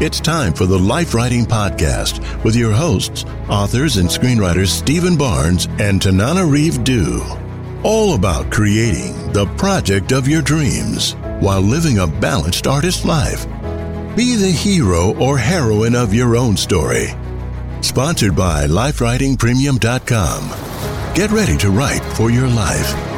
It's time for the Life Writing Podcast with your hosts, authors and screenwriters Stephen Barnes and Tananarive Due. All about creating the project of your dreams while living a balanced artist life. Be the hero or heroine of your own story. Sponsored by LifeWritingPremium.com. Get ready to write for your life.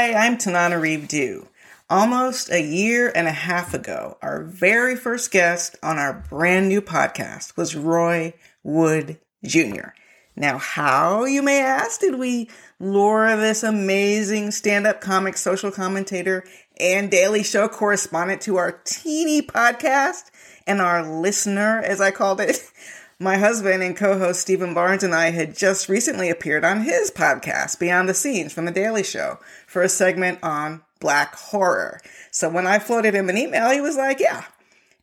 Hi, I'm Tananarive Due. Almost a year and a half ago, our very first guest on our brand new podcast was Roy Wood Jr. Now, how, you may ask, did we lure this amazing stand up comic, social commentator, and Daily Show correspondent to our teeny podcast and our listener, as I called it? My husband and co host Stephen Barnes and I had just recently appeared on his podcast, Beyond the Scenes from The Daily Show, for a segment on black horror. So when I floated him an email, he was like, Yeah.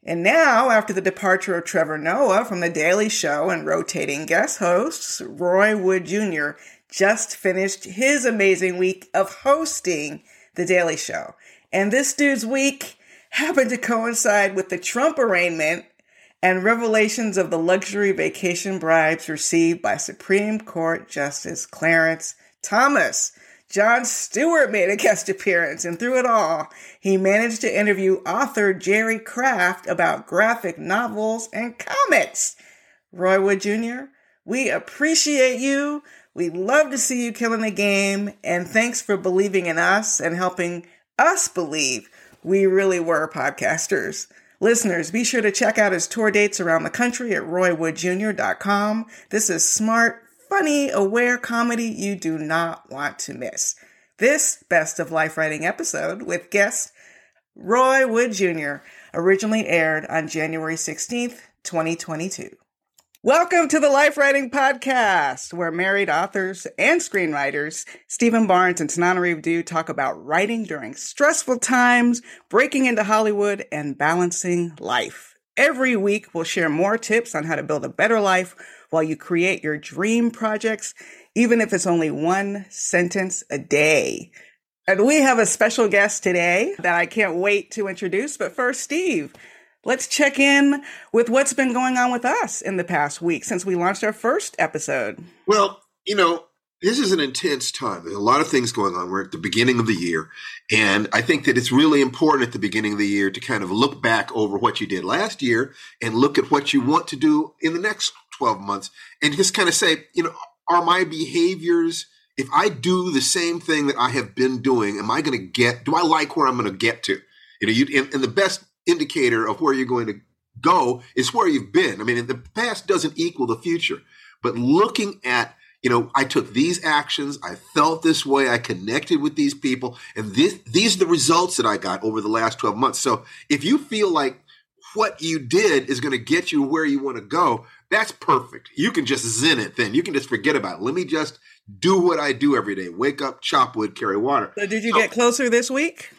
And now, after the departure of Trevor Noah from The Daily Show and rotating guest hosts, Roy Wood Jr. just finished his amazing week of hosting The Daily Show. And this dude's week happened to coincide with the Trump arraignment and revelations of the luxury vacation bribes received by Supreme Court Justice Clarence Thomas. Jon Stewart made a guest appearance, and through it all, he managed to interview author Jerry Craft about graphic novels and comics. Roy Wood Jr., we appreciate you. We love to see you killing the game, and thanks for believing in us and helping us believe we really were podcasters. Listeners, be sure to check out his tour dates around the country at roywoodjr.com. This is smart, funny, aware comedy you do not want to miss. This Best of Life Writing episode with guest Roy Wood Jr. originally aired on January 16th, 2022. Welcome to the Life Writing Podcast, where married authors and screenwriters Stephen Barnes and Tananarive talk about writing during stressful times, breaking into Hollywood, and balancing life. Every week, we'll share more tips on how to build a better life while you create your dream projects, even if it's only one sentence a day. And we have a special guest today that I can't wait to introduce. But first, Steve, let's check in with what's been going on with us in the past week since we launched our first episode. Well, you know, this is an intense time. There's a lot of things going on. We're at the beginning of the year. And I think that it's really important at the beginning of the year to kind of look back over what you did last year and look at what you want to do in the next 12 months and just kind of say, you know, are my behaviors if I do the same thing that I have been doing, am I going to get, do I like where I'm going to get to? You know, you, and, and, the best indicator of where you're going to go is where you've been. I mean, the past doesn't equal the future, but looking at, you know, I took these actions, I felt this way, I connected with these people, and this, these are the results that I got over the last 12 months. So if you feel like what you did is going to get you where you want to go, that's perfect. You can just zen it then. You can just forget about it. Let me just do what I do every day wake up, chop wood, carry water. So, did you so, get closer this week?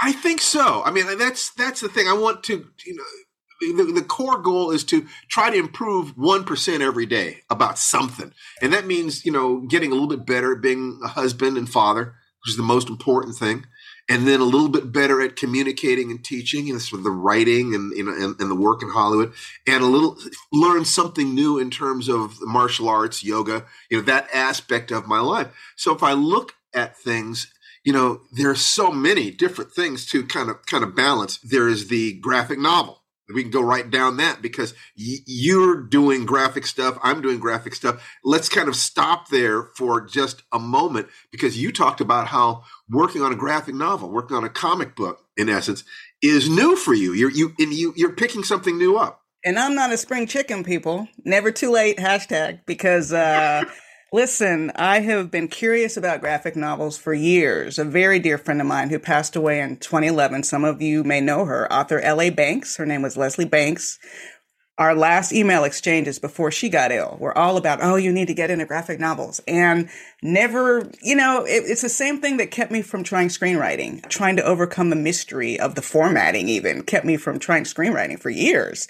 I think so. I mean, that's that's the thing. I want to, you know, the, the core goal is to try to improve 1% every day about something. And that means, you know, getting a little bit better at being a husband and father, which is the most important thing and then a little bit better at communicating and teaching and sort of the writing and, you know, and, and the work in Hollywood and a little learn something new in terms of martial arts, yoga, you know, that aspect of my life. So if I look at things, you know, there are so many different things to kind of, kind of balance. There is the graphic novel we can go right down that because y- you're doing graphic stuff. I'm doing graphic stuff. Let's kind of stop there for just a moment because you talked about how working on a graphic novel, working on a comic book, in essence, is new for you. You're you and you you're picking something new up. And I'm not a spring chicken, people. Never too late. Hashtag because. uh Listen, I have been curious about graphic novels for years. A very dear friend of mine who passed away in 2011, some of you may know her, author L.A. Banks. Her name was Leslie Banks our last email exchanges before she got ill were all about, oh, you need to get into graphic novels. And never, you know, it, it's the same thing that kept me from trying screenwriting, trying to overcome the mystery of the formatting, even kept me from trying screenwriting for years.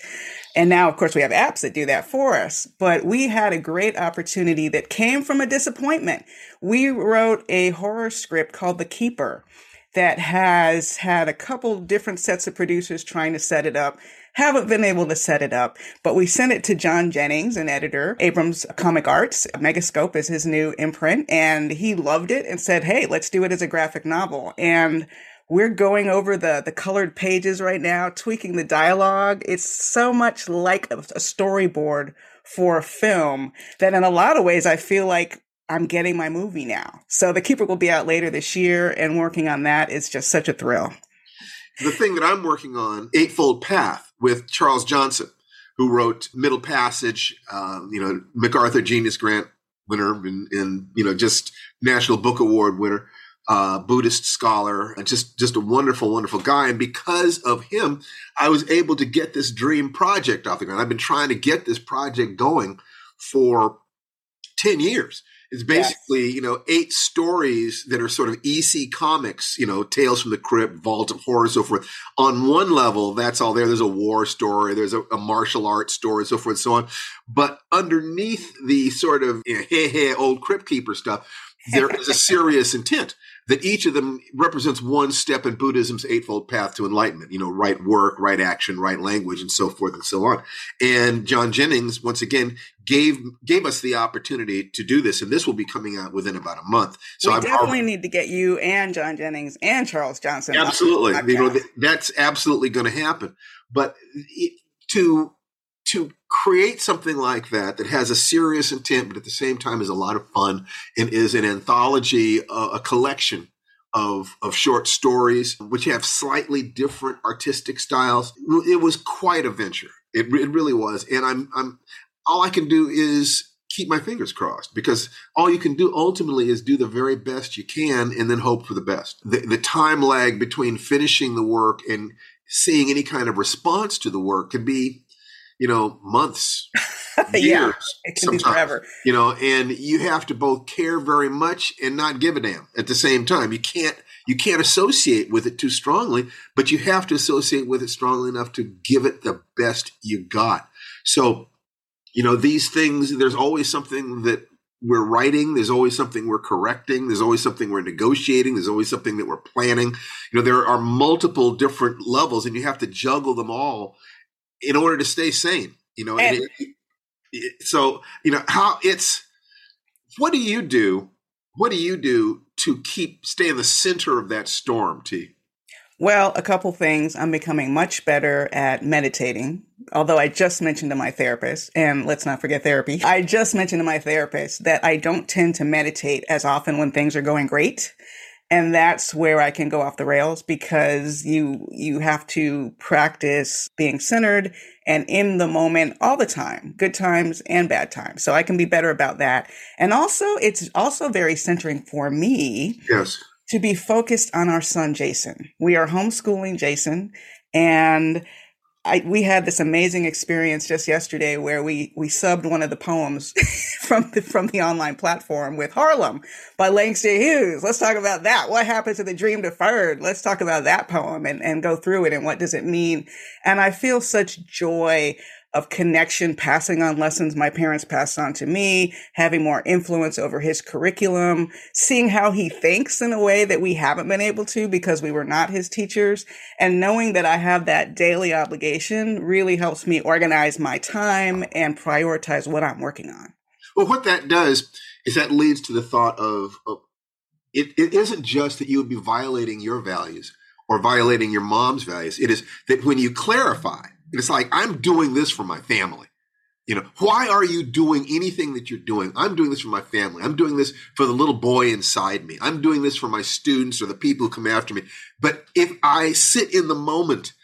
And now, of course, we have apps that do that for us. But we had a great opportunity that came from a disappointment. We wrote a horror script called The Keeper that has had a couple different sets of producers trying to set it up haven't been able to set it up, but we sent it to John Jennings, an editor, Abrams Comic Arts. Megascope is his new imprint, and he loved it and said, Hey, let's do it as a graphic novel. And we're going over the the colored pages right now, tweaking the dialogue. It's so much like a, a storyboard for a film that in a lot of ways I feel like I'm getting my movie now. So The Keeper will be out later this year and working on that is just such a thrill. The thing that I'm working on, Eightfold Path, with Charles Johnson, who wrote Middle Passage, um, you know, MacArthur Genius Grant winner and, and, you know, just National Book Award winner, uh, Buddhist scholar, and just, just a wonderful, wonderful guy. And because of him, I was able to get this dream project off the ground. I've been trying to get this project going for 10 years. It's basically, yes. you know, eight stories that are sort of EC comics, you know, Tales from the Crypt, Vault of Horror, so forth. On one level, that's all there. There's a war story, there's a, a martial arts story, so forth, and so on. But underneath the sort of you know, hey, hey, old Crypt Keeper stuff, there is a serious intent that each of them represents one step in Buddhism's eightfold path to enlightenment, you know, right work, right action, right language, and so forth and so on. And John Jennings, once again, gave gave us the opportunity to do this, and this will be coming out within about a month. So I definitely need to get you and John Jennings and Charles Johnson. Absolutely, you know, that's absolutely going to happen. But to to create something like that that has a serious intent, but at the same time is a lot of fun and is an anthology, uh, a collection of of short stories which have slightly different artistic styles. It was quite a venture. It, it really was, and I'm I'm all I can do is keep my fingers crossed because all you can do ultimately is do the very best you can and then hope for the best. The, the time lag between finishing the work and seeing any kind of response to the work can be you know, months, years. yeah, it can be sometimes, forever. You know, and you have to both care very much and not give a damn at the same time. You can't you can't associate with it too strongly, but you have to associate with it strongly enough to give it the best you got. So, you know, these things, there's always something that we're writing. There's always something we're correcting. There's always something we're negotiating. There's always something that we're planning. You know, there are multiple different levels and you have to juggle them all in order to stay sane, you know, and, and it, it, so, you know, how it's, what do you do? What do you do to keep, stay in the center of that storm, T? Well, a couple things. I'm becoming much better at meditating. Although I just mentioned to my therapist, and let's not forget therapy. I just mentioned to my therapist that I don't tend to meditate as often when things are going great. And that's where I can go off the rails because you, you have to practice being centered and in the moment all the time, good times and bad times. So I can be better about that. And also, it's also very centering for me. Yes to be focused on our son Jason. We are homeschooling Jason and I, we had this amazing experience just yesterday where we we subbed one of the poems from the from the online platform with Harlem by Langston Hughes. Let's talk about that. What happened to the dream deferred? Let's talk about that poem and, and go through it and what does it mean? And I feel such joy of connection, passing on lessons my parents passed on to me, having more influence over his curriculum, seeing how he thinks in a way that we haven't been able to because we were not his teachers. And knowing that I have that daily obligation really helps me organize my time and prioritize what I'm working on. Well, what that does is that leads to the thought of, of it, it isn't just that you would be violating your values or violating your mom's values. It is that when you clarify, it's like, I'm doing this for my family. You know, why are you doing anything that you're doing? I'm doing this for my family. I'm doing this for the little boy inside me. I'm doing this for my students or the people who come after me. But if I sit in the moment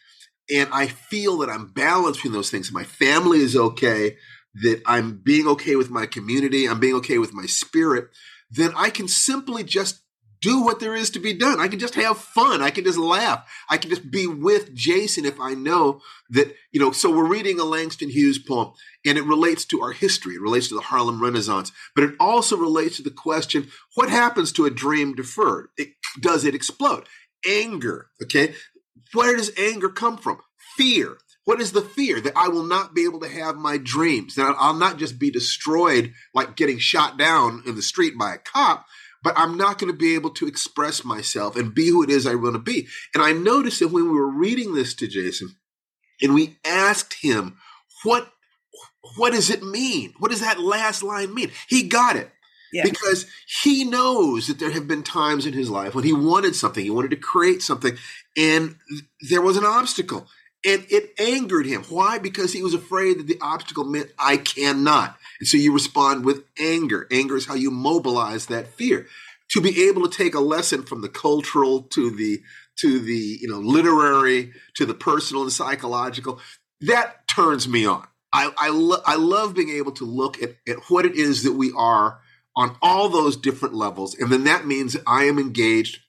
and I feel that I'm balancing those things, my family is okay, that I'm being okay with my community, I'm being okay with my spirit, then I can simply just do what there is to be done. I can just have fun. I can just laugh. I can just be with Jason if I know that, you know, so we're reading a Langston Hughes poem and it relates to our history. It relates to the Harlem Renaissance, but it also relates to the question, what happens to a dream deferred? It, does it explode? Anger. Okay. Where does anger come from? Fear. What is the fear? That I will not be able to have my dreams, that I'll not just be destroyed like getting shot down in the street by a cop, but I'm not going to be able to express myself and be who it is I want to be. And I noticed that when we were reading this to Jason and we asked him, what, what does it mean? What does that last line mean? He got it. Yeah. Because he knows that there have been times in his life when he wanted something, he wanted to create something, and there was an obstacle. And it angered him. Why? Because he was afraid that the obstacle meant I cannot. And so you respond with anger. Anger is how you mobilize that fear. To be able to take a lesson from the cultural to the to the you know literary to the personal and psychological, that turns me on. I I, lo- I love being able to look at, at what it is that we are on all those different levels, and then that means I am engaged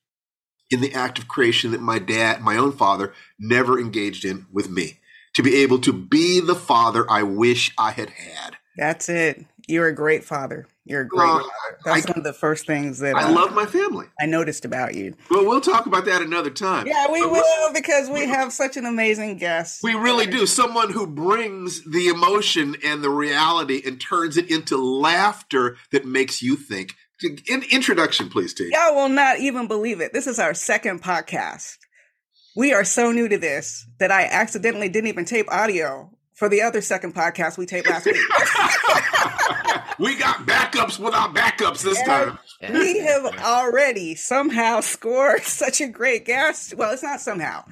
in the act of creation that my dad, my own father, never engaged in with me. To be able to be the father I wish I had had. That's it. You're a great father. You're a great. Uh, That's I, one of the first things that I uh, love my family. I noticed about you. Well, we'll talk about that another time. Yeah, we but will because we have such an amazing guest. We really do. Someone who brings the emotion and the reality and turns it into laughter that makes you think. In, introduction, please, T. Y'all will not even believe it. This is our second podcast. We are so new to this that I accidentally didn't even tape audio for the other second podcast we taped last week. we got backups without backups this and time. We have already somehow scored such a great guest. Well, it's not somehow.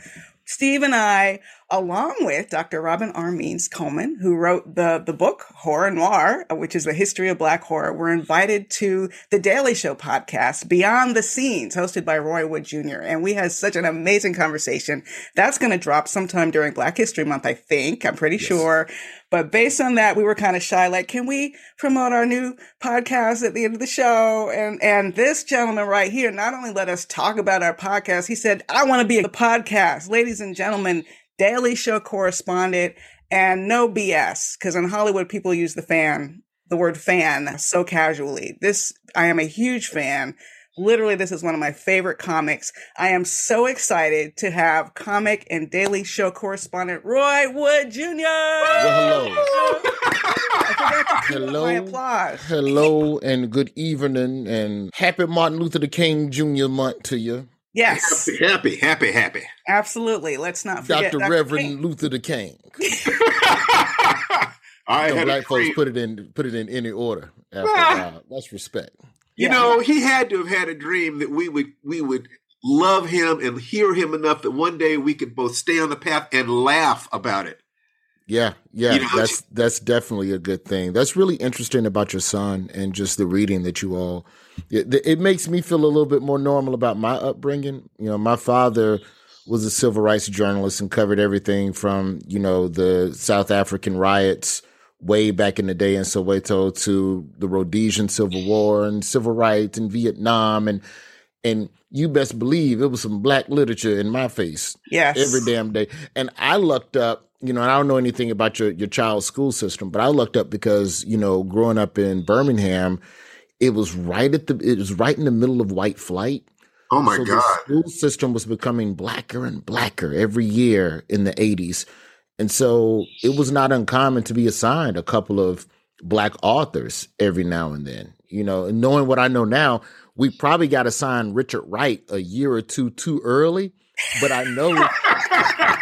Steve and I, along with Dr. Robin R. Means Coleman, who wrote the, the book Horror Noir, which is the history of Black horror, we were invited to the Daily Show podcast, Beyond the Scenes, hosted by Roy Wood Jr. And we had such an amazing conversation. That's going to drop sometime during Black History Month, I think. I'm pretty yes. sure. But based on that, we were kind of shy. Like, can we promote our new podcast at the end of the show? And, and this gentleman right here not only let us talk about our podcast, he said, I want to be a podcast. Ladies and gentlemen, Daily Show correspondent and no BS because in Hollywood people use the fan, the word fan, so casually. This I am a huge fan. Literally, this is one of my favorite comics. I am so excited to have comic and Daily Show correspondent Roy Wood Jr. Well, hello. Hello. applause. Hello and good evening and happy Martin Luther the King Jr. month to you. Yes, Happy, happy, happy, happy. absolutely. Let's not forget Dr. Dr. Reverend King. Luther the King. I You know, had black folks put it in put it in any order after a Ah. while. That's respect. You Yeah. know, he had to have had a dream that we would we would love him and hear him enough that one day we could both stay on the path and laugh about it. Yeah, yeah, You know, that's that's definitely a good thing. That's really interesting about your son and just the reading that you all. It, it makes me feel a little bit more normal about my upbringing. You know, my father was a civil rights journalist and covered everything from you know the South African riots way back in the day in Soweto to the Rhodesian Civil War and civil rights in Vietnam and and you best believe it was some black literature in my face Yes. every damn day. And I lucked up, you know, and I don't know anything about your, your child's school system, but I looked up because, you know, growing up in Birmingham, it was right at the, it was right in the middle of white flight. Oh my so God. the school system was becoming blacker and blacker every year in the 80s. And so it was not uncommon to be assigned a couple of black authors every now and then. You know, and knowing what I know now, we probably got assigned Richard Wright a year or two too early. But I know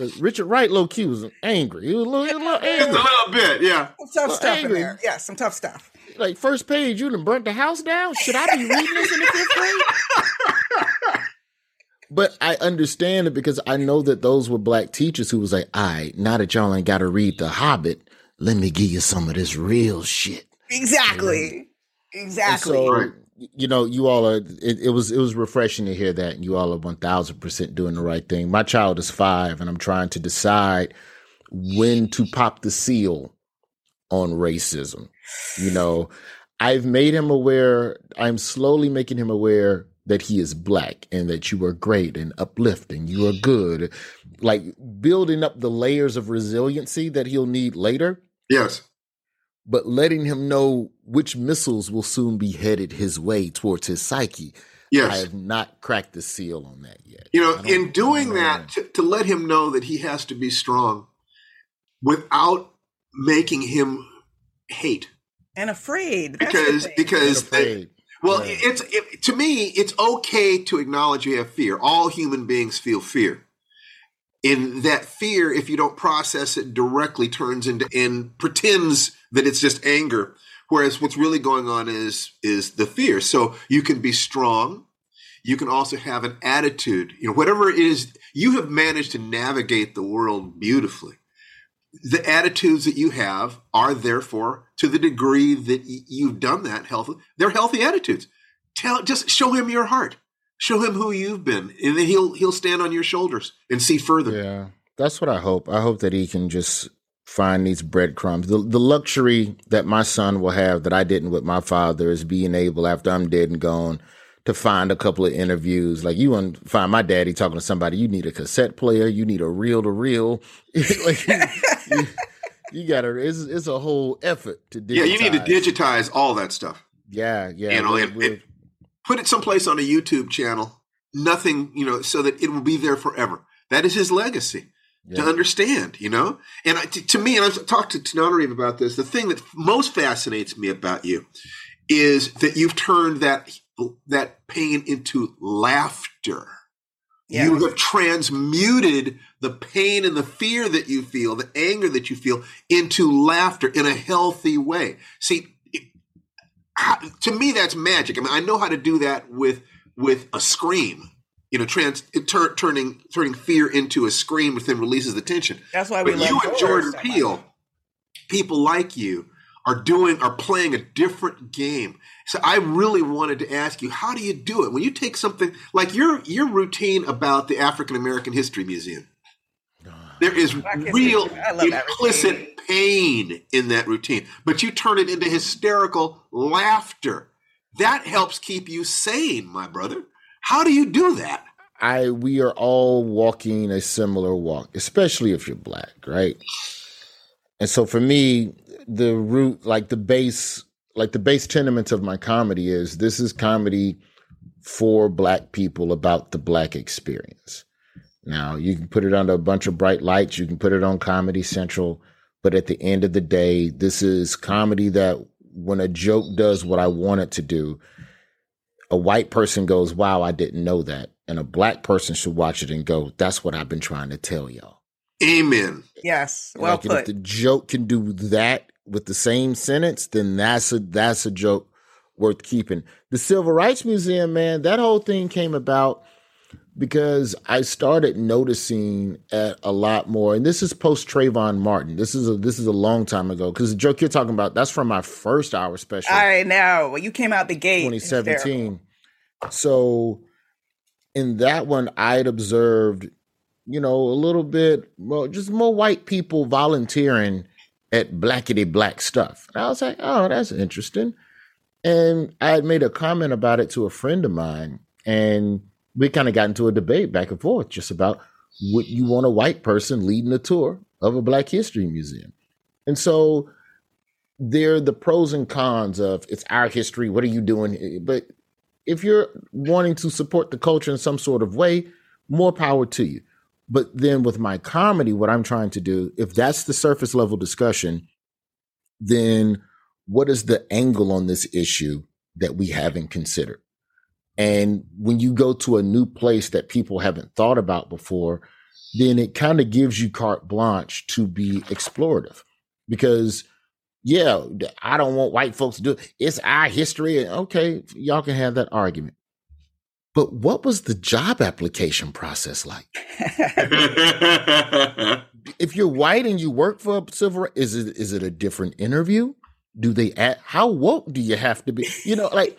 because Richard Wright low key was angry. He was a little, he a little Just a little bit, yeah. Some tough Well, stuff in there. Yeah, some tough stuff. Like first page, you done burnt the house down. Should I be reading this in the fifth grade? But I understand it because I know that those were black teachers who was like, all right, now that y'all ain't got to read The Hobbit, let me give you some of this real shit. Exactly. And Exactly. so, Right. You know, you all are, it, it was, it was refreshing to hear that. You all are 1000% doing the right thing. My child is five and I'm trying to decide when to pop the seal on racism. You know, I've made him aware, I'm slowly making him aware that he is black and that you are great and uplifting. You are good. Like building up the layers of resiliency that he'll need later, Yes. But letting him know which missiles will soon be headed his way towards his psyche. Yes. I have not cracked the seal on that yet. You know, in doing know. that, to, to let him know that he has to be strong without making him hate. and afraid. That's Because thing. because Afraid. well, Yeah. it's it, to me, it's okay to acknowledge you have fear. All human beings feel fear. In that fear, if you don't process it directly, turns into and pretends that it's just anger. Whereas what's really going on is is the fear. So you can be strong. You can also have an attitude. You know, whatever it is, you have managed to navigate the world beautifully. The attitudes that you have are therefore, to the degree that you've done that healthy, they're healthy attitudes. Tell, just show him your heart. Show him who you've been, and then he'll he'll stand on your shoulders and see further. Yeah, that's what I hope. I hope that he can just find these breadcrumbs. The the luxury that my son will have that I didn't with my father is being able, after I'm dead and gone, to find a couple of interviews. Like you want to find my daddy talking to somebody, you need a cassette player, you need a reel to reel. Like you, you gotta. It's it's a whole effort to digitize. Yeah, you need to digitize all that stuff. Yeah, yeah. You know, we're- and- we're- and- Put it someplace on a YouTube channel. Nothing, you know, so that it will be there forever. That is his legacy. to understand, you know? And I, to, to me, and I've talked to Tananarive about this, the thing that most fascinates me about you is that you've turned that that pain into laughter. Yeah. You have transmuted the pain and the fear that you feel, the anger that you feel, into laughter in a healthy way. See, how- to me, that's magic. I mean, I know how to do that with with a scream. You know, trans it tur- turning turning fear into a scream, which then releases the tension. That's why we But love you and Jordan so much. Peele, people like you, are doing are playing a different game. So I really wanted to ask you, how do you do it when you take something like your your routine about the African American History Museum? There is real Museum. I implicit pain in that routine, but you turn it into hysterical laughter. That helps keep you sane, my brother. How do you do that? I we are all walking a similar walk, especially if you're black, right? And so for me, the root, like the base, like the base tenement of my comedy is this is comedy for black people about the black experience. Now you can put it under a bunch of bright lights, you can put it on Comedy Central, but at the end of the day, this is comedy that when a joke does what I want it to do, a white person goes, Wow, I didn't know that. And a black person should watch it and go, That's what I've been trying to tell y'all. Amen. Yes. Well like, put. If the joke can do that with the same sentence, then that's a that's a joke worth keeping. The Civil Rights Museum, man, that whole thing came about because I started noticing a lot more, and this is post Trayvon Martin. This is a this is a long time ago because the joke you're talking about that's from my first hour special. I know. Well, you came out the gate. 2017. So in that one, I'd observed, you know, a little bit, well, just more white people volunteering at blackety black stuff. And I was like, oh, that's interesting. And I had made a comment about it to a friend of mine, and we kind of got into a debate back and forth just about would you want a white person leading a tour of a Black History Museum? And so there are the pros and cons of it's our history. What are you doing? But if you're wanting to support the culture in some sort of way, more power to you. But then with my comedy, what I'm trying to do, if that's the surface level discussion, then what is the angle on this issue that we haven't considered? And when you go to a new place that people haven't thought about before, then it kind of gives you carte blanche to be explorative because yeah, I don't want white folks to do it. It's our history. Okay, y'all can have that argument. But what was the job application process like? if you're white and you work for a civil, is it is it a different interview? Do they add, how woke do you have to be? You know, like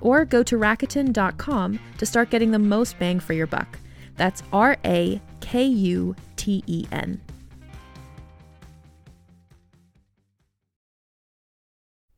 Or go to Rakuten.com to start getting the most bang for your buck. That's R A K U T E N.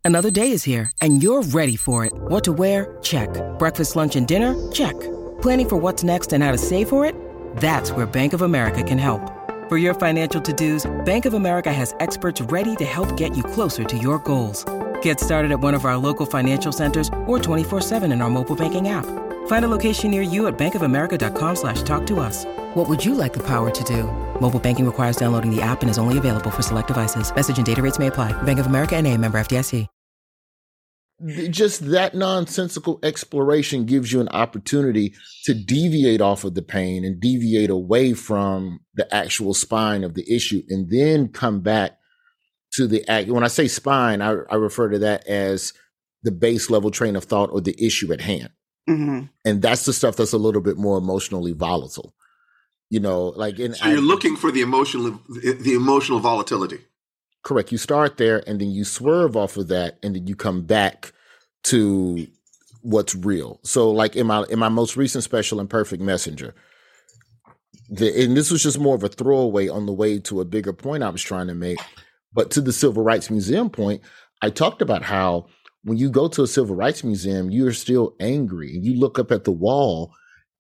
Another day is here, and you're ready for it. What to wear? Check. Breakfast, lunch, and dinner? Check. Planning for what's next and how to save for it? That's where Bank of America can help. For your financial to dos, Bank of America has experts ready to help get you closer to your goals. Get started at one of our local financial centers or 24-7 in our mobile banking app. Find a location near you at bankofamerica.com slash talk to us. What would you like the power to do? Mobile banking requires downloading the app and is only available for select devices. Message and data rates may apply. Bank of America and a member FDIC. Just that nonsensical exploration gives you an opportunity to deviate off of the pain and deviate away from the actual spine of the issue and then come back to the act. When I say spine, I, I refer to that as the base level train of thought or the issue at hand. Mm-hmm. And that's the stuff that's a little bit more emotionally volatile. You know, like in, so you're I, looking for the emotional the emotional volatility. Correct. You start there and then you swerve off of that and then you come back to what's real. So like in my in my most recent special Imperfect Messenger, the, and this was just more of a throwaway on the way to a bigger point I was trying to make. But to the Civil Rights Museum point, I talked about how when you go to a civil rights museum, you're still angry. And you look up at the wall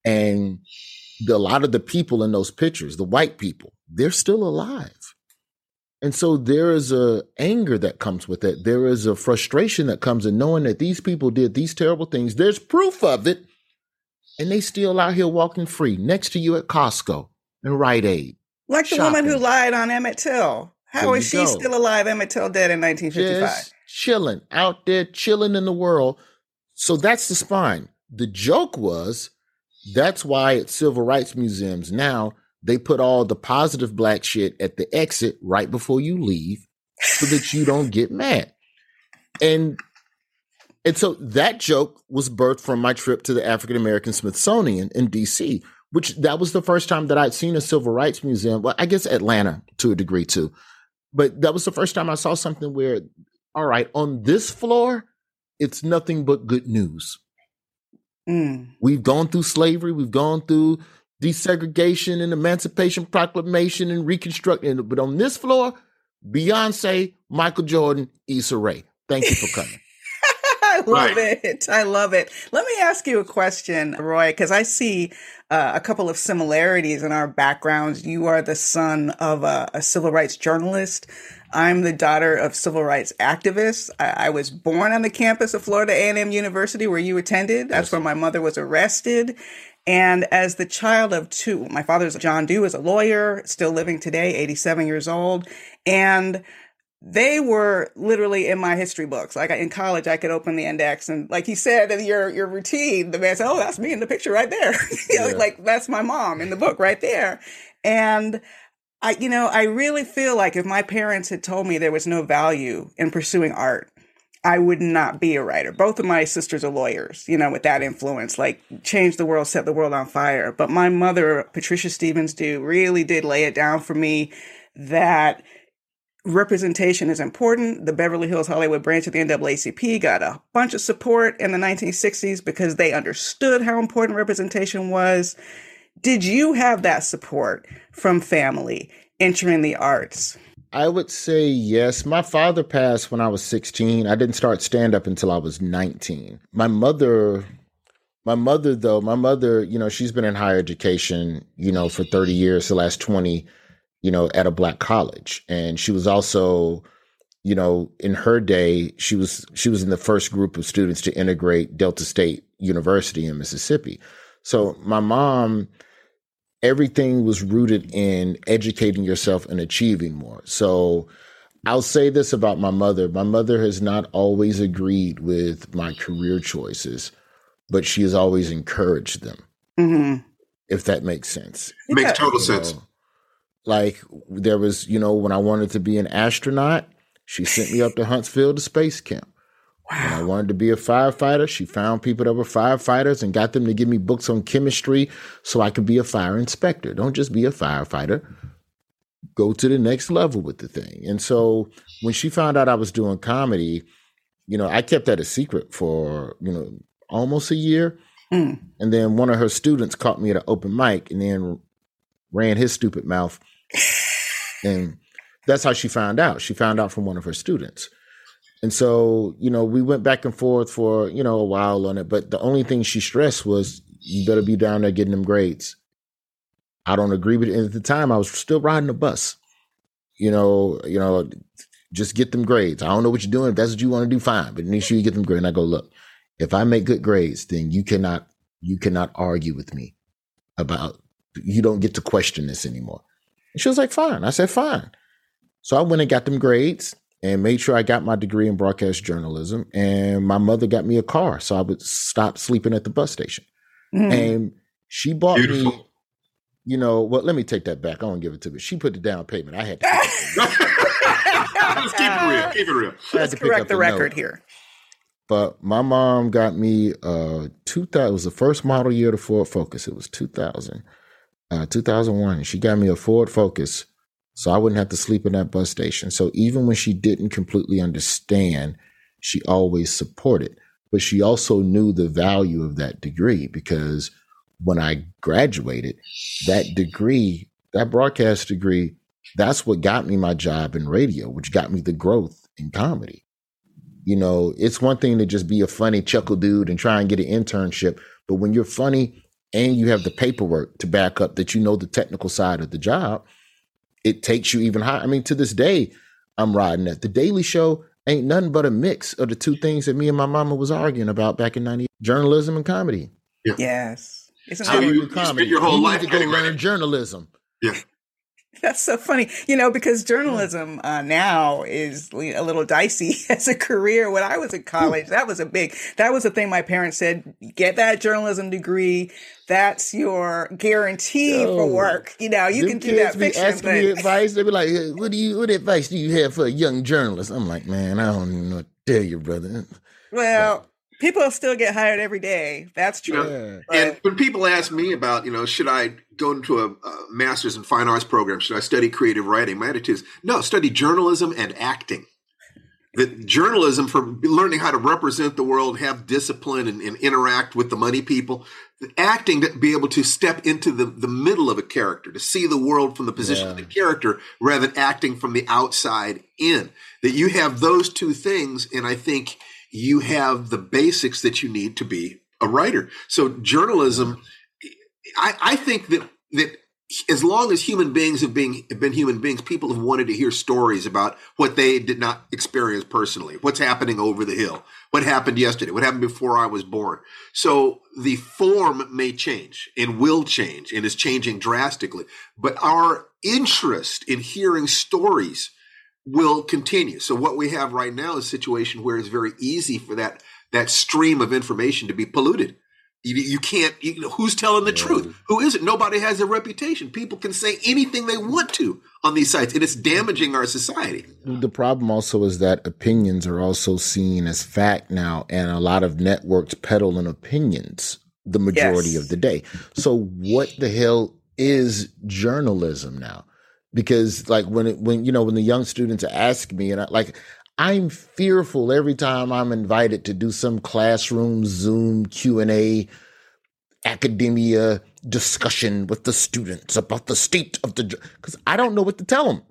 and the, a lot of the people in those pictures, the white people, they're still alive. And so there is a anger that comes with it. There is a frustration that comes in knowing that these people did these terrible things. There's proof of it. And they still out here walking free next to you at Costco and Rite Aid. Like the shopping. woman who lied on Emmett Till How is she go. still alive? Emmett Till dead in 1955. Just chilling out there, chilling in the world. So that's the spine. The joke was that's why at civil rights museums now they put all the positive black shit at the exit right before you leave so that you don't get mad. And and so that joke was birthed from my trip to the African American Smithsonian in DC, which that was the first time that I'd seen a civil rights museum. Well, I guess Atlanta to a degree too. But that was the first time I saw something where, all right, on this floor, it's nothing but good news. Mm. We've gone through slavery, we've gone through desegregation and Emancipation Proclamation and Reconstruction. But on this floor, Beyonce, Michael Jordan, Issa Rae. Thank you for coming. I love right. it. I love it. Let me ask you a question, Roy, because I see uh, a couple of similarities in our backgrounds. You are the son of a, a civil rights journalist. I'm the daughter of civil rights activists. I, I, was born on the campus of Florida A&M University where you attended. That's yes. where my mother was arrested. And as the child of two, my father's John Due is a lawyer, still living today, 87 years old. And they were literally in my history books. Like in college, I could open the index and, like he said, in your your routine, the man said, "Oh, that's me in the picture right there." yeah. like that's my mom in the book right there. And I, you know, I really feel like if my parents had told me there was no value in pursuing art, I would not be a writer. Both of my sisters are lawyers, you know, with that influence, like change the world, set the world on fire. But my mother, Patricia Stephens Due really did lay it down for me that representation is important. The Beverly Hills Hollywood branch of the NAACP got a bunch of support in the 1960s because they understood how important representation was. Did you have that support from family entering the arts? I would say yes. My father passed when I was 16. I didn't start stand up until I was 19. My mother my mother though, my mother, you know, she's been in higher education, you know, for 30 years, the last 20 you know, at a black college. And she was also, you know, in her day, she was she was in the first group of students to integrate Delta State University in Mississippi. So my mom, everything was rooted in educating yourself and achieving more. So I'll say this about my mother. My mother has not always agreed with my career choices, but she has always encouraged them. Mm-hmm. If that makes sense. Makes total you sense. Like there was, you know, when I wanted to be an astronaut, she sent me up to Huntsville to space camp. Wow. When I wanted to be a firefighter, she found people that were firefighters and got them to give me books on chemistry so I could be a fire inspector. Don't just be a firefighter. Go to the next level with the thing. And so when she found out I was doing comedy, you know, I kept that a secret for, you know, almost a year. Mm. And then one of her students caught me at an open mic and then ran his stupid mouth and that's how she found out. She found out from one of her students. And so, you know, we went back and forth for, you know, a while on it. But the only thing she stressed was you better be down there getting them grades. I don't agree with it. At the time I was still riding the bus. You know, you know, just get them grades. I don't know what you're doing. If that's what you want to do, fine. But make sure you get them grades. And I go, look, if I make good grades, then you cannot you cannot argue with me about you don't get to question this anymore. And she was like, fine. I said, fine. So I went and got them grades and made sure I got my degree in broadcast journalism. And my mother got me a car so I would stop sleeping at the bus station. Mm. And she bought Beautiful. me, you know, well, let me take that back. I won't give it to me. She put the down payment. I had to. Let's keep it real. Keep it real. Let's correct the, the record note. here. But my mom got me uh 2000 it was the first model year of the Ford Focus. It was 2000 uh, 2001. She got me a Ford Focus so I wouldn't have to sleep in that bus station. So even when she didn't completely understand, she always supported. But she also knew the value of that degree because when I graduated, that degree, that broadcast degree, that's what got me my job in radio, which got me the growth in comedy. You know, it's one thing to just be a funny chuckle dude and try and get an internship, but when you're funny and you have the paperwork to back up that you know the technical side of the job, it takes you even higher. I mean, to this day, I'm riding that. The Daily Show ain't nothing but a mix of the two things that me and my mama was arguing about back in 90 journalism and comedy. Yeah. Yes. It's so you, you comedy. your whole you life need to go learn journalism. Yeah. That's so funny, you know, because journalism uh, now is a little dicey as a career. When I was in college, that was a big, that was the thing my parents said, get that journalism degree. That's your guarantee Yo, for work. You know, you can do that be fiction. Asking but... me advice. They be like, what do you, what advice do you have for a young journalist? I'm like, man, I don't even know what to tell you, brother. Well, people still get hired every day. That's true. Yeah. And when people ask me about, you know, should I go into a, a, master's in fine arts program? Should I study creative writing? My attitude is no, study journalism and acting. That journalism for learning how to represent the world, have discipline and, and interact with the money people. The acting to be able to step into the, the middle of a character, to see the world from the position yeah. of the character rather than acting from the outside in. That you have those two things, and I think – you have the basics that you need to be a writer. So journalism, I, I think that that as long as human beings have been, have been human beings, people have wanted to hear stories about what they did not experience personally, what's happening over the hill, what happened yesterday, what happened before I was born. So the form may change and will change and is changing drastically, but our interest in hearing stories will continue. So what we have right now is a situation where it's very easy for that that stream of information to be polluted. You, you can't. You know, who's telling the truth? Who is it? Nobody has a reputation. People can say anything they want to on these sites, and it's damaging our society. The problem also is that opinions are also seen as fact now, and a lot of networks peddle in opinions the majority yes. of the day. So, what the hell is journalism now? Because like when it, when you know when the young students ask me and I, like I'm fearful every time I'm invited to do some classroom Zoom Q and A academia discussion with the students about the state of the because I don't know what to tell them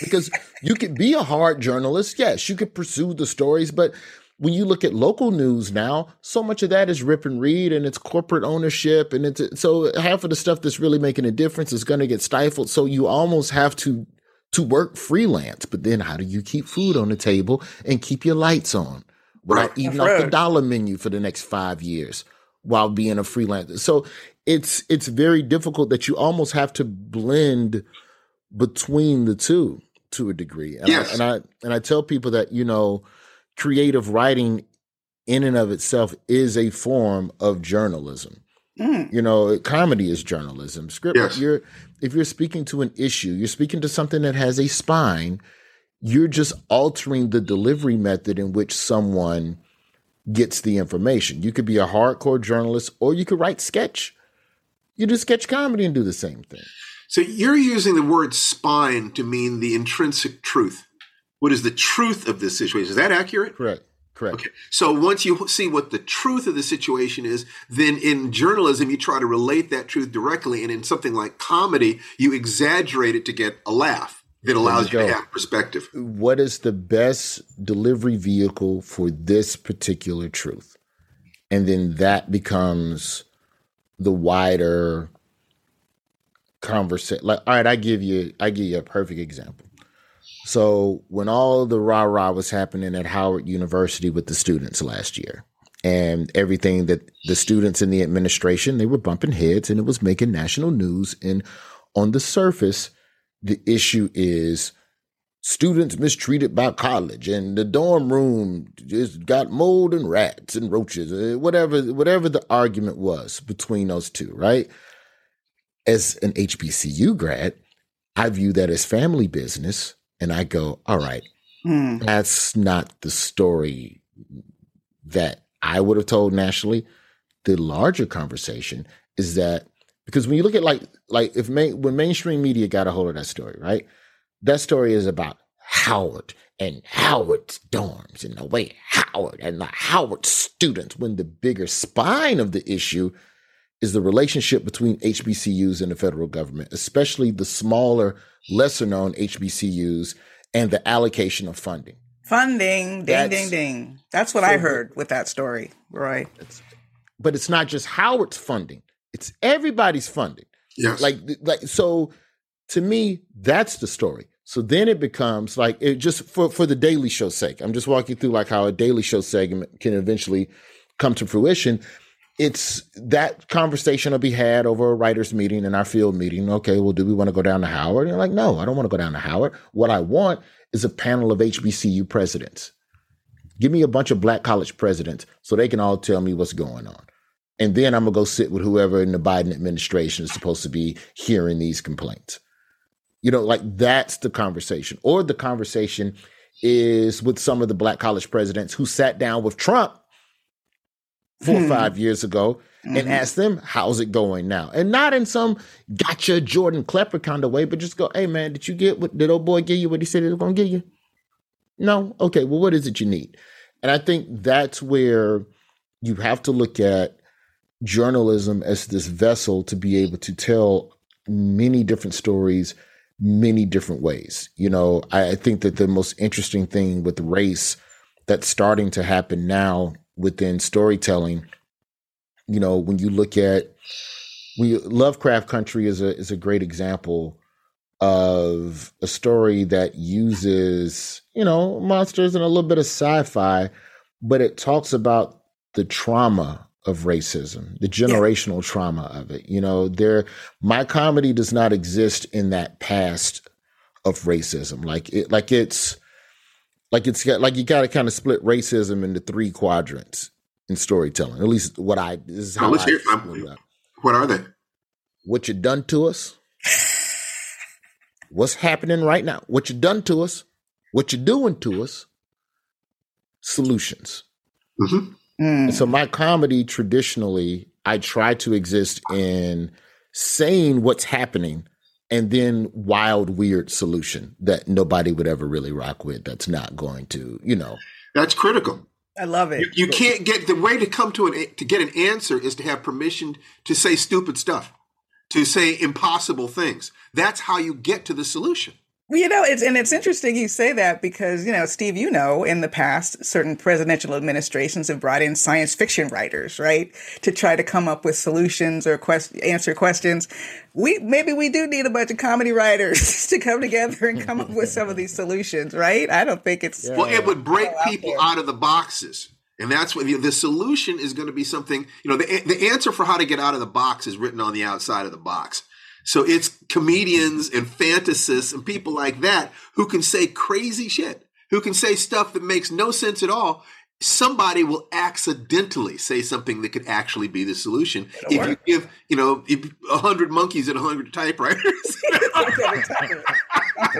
because you could be a hard journalist yes you could pursue the stories but when you look at local news now, so much of that is rip and read and it's corporate ownership. And it's so half of the stuff that's really making a difference is going to get stifled. So you almost have to, to work freelance. But then how do you keep food on the table and keep your lights on without right. eating off the dollar menu for the next five years while being a freelancer? So it's, it's very difficult that you almost have to blend between the two to a degree. And yes. I, and I, and I tell people that, you know, creative writing in and of itself is a form of journalism. Mm. You know, comedy is journalism. Script yes. you're if you're speaking to an issue, you're speaking to something that has a spine, you're just altering the delivery method in which someone gets the information. You could be a hardcore journalist or you could write sketch. You do sketch comedy and do the same thing. So you're using the word spine to mean the intrinsic truth what is the truth of this situation. Is that accurate? Correct. Correct. Okay. So once you see what the truth of the situation is, then in journalism, you try to relate that truth directly. And in something like comedy, you exaggerate it to get a laugh that allows you, you to have perspective. What is the best delivery vehicle for this particular truth? And then that becomes the wider conversation. Like, all right, I give you, I give you a perfect example. So when all the rah rah was happening at Howard University with the students last year, and everything that the students and the administration they were bumping heads, and it was making national news. And on the surface, the issue is students mistreated by college, and the dorm room just got mold and rats and roaches, uh, whatever whatever the argument was between those two, right? As an HBCU grad, I view that as family business and I go, all right, mm. that's not the story that I would have told nationally. The larger conversation is that because when you look at like like if main, when mainstream media got a hold of that story, right? That story is about Howard and Howard's dorms and the way Howard and the Howard students. When the bigger spine of the issue is the relationship between HBCUs and the federal government, especially the smaller, lesser known HBCUs and the allocation of funding. Funding, ding, That's, ding, ding. That's what so I heard with that story, Roy. But it's not just Howard's funding; it's everybody's funding. Yes. Like, like so. To me, that's the story. So then it becomes like it just for for the Daily Show sake. I'm just walking through like how a Daily Show segment can eventually come to fruition it's that conversation will be had over a writers meeting in our field meeting. Okay, well, do we want to go down to Howard? And you're like, no, I don't want to go down to Howard. What I want is a panel of HBCU presidents. Give me a bunch of black college presidents so they can all tell me what's going on. And then I'm gonna go sit with whoever in the Biden administration is supposed to be hearing these complaints. You know, like that's the conversation. Or the conversation is with some of the black college presidents who sat down with Trump four hmm. or five years ago mm-hmm. and ask them, how's it going now? And not in some gotcha Jordan Klepper kind of way, but just go, hey man, did you get what did old boy give you what he said he was gonna give you? No? Okay, well, what is it you need? And I think that's where you have to look at journalism as this vessel to be able to tell many different stories many different ways. You know, I think that the most interesting thing with race that's starting to happen now within storytelling, you know, when you look at we Lovecraft Country is a is a great example of a story that uses, you know, monsters and a little bit of sci-fi, but it talks about the trauma of racism, the generational yeah. trauma of it. You know, there my comedy does not exist in that past of racism. Like it like it's like it's got like you gotta kind of split racism into three quadrants in storytelling. At least what I this is how I hear, what are they? What you done to us? What's happening right now? What you done to us? What you doing to us? Solutions. Mm-hmm. Mm. So my comedy traditionally, I try to exist in saying what's happening and then wild, weird solution that nobody would ever really rock with. That's not going to, you know. That's critical. I love it. You, you can't get the way to come to an to get an answer is to have permission to say stupid stuff, to say impossible things. That's how you get to the solution. You know, it's and it's interesting you say that because you know, Steve, you know, in the past, certain presidential administrations have brought in science fiction writers, right, to try to come up with solutions or quest- answer questions. We maybe we do need a bunch of comedy writers to come together and come up with some of these solutions, right? I don't think it's well, it would break people out, out of the boxes. And that's what the, the solution is going to be something, you know, the, the answer for how to get out of the box is written on the outside of the box. So it's comedians and fantasists and people like that who can say crazy shit, who can say stuff that makes no sense at all. Somebody will accidentally say something that could actually be the solution It'll if work. you give, you know, a hundred monkeys and a hundred typewriters.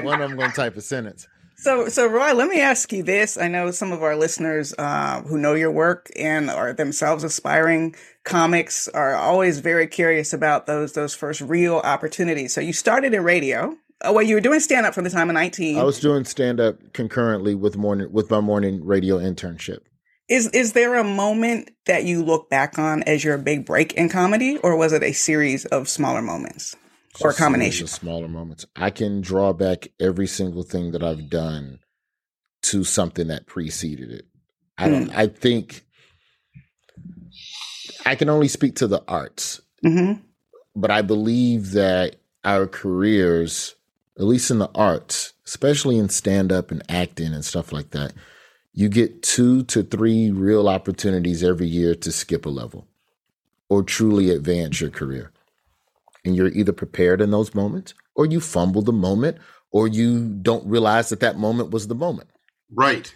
One of them going to type a sentence. So, so Roy, let me ask you this. I know some of our listeners uh, who know your work and are themselves aspiring comics are always very curious about those those first real opportunities. So, you started in radio. Oh, well, you were doing stand up from the time of nineteen. I was doing stand up concurrently with morning with my morning radio internship. Is is there a moment that you look back on as your big break in comedy, or was it a series of smaller moments? Or a combination of smaller moments. I can draw back every single thing that I've done to something that preceded it. I don't. Mm. I think I can only speak to the arts, mm-hmm. but I believe that our careers, at least in the arts, especially in stand up and acting and stuff like that, you get two to three real opportunities every year to skip a level or truly advance your career and you're either prepared in those moments or you fumble the moment or you don't realize that that moment was the moment. Right.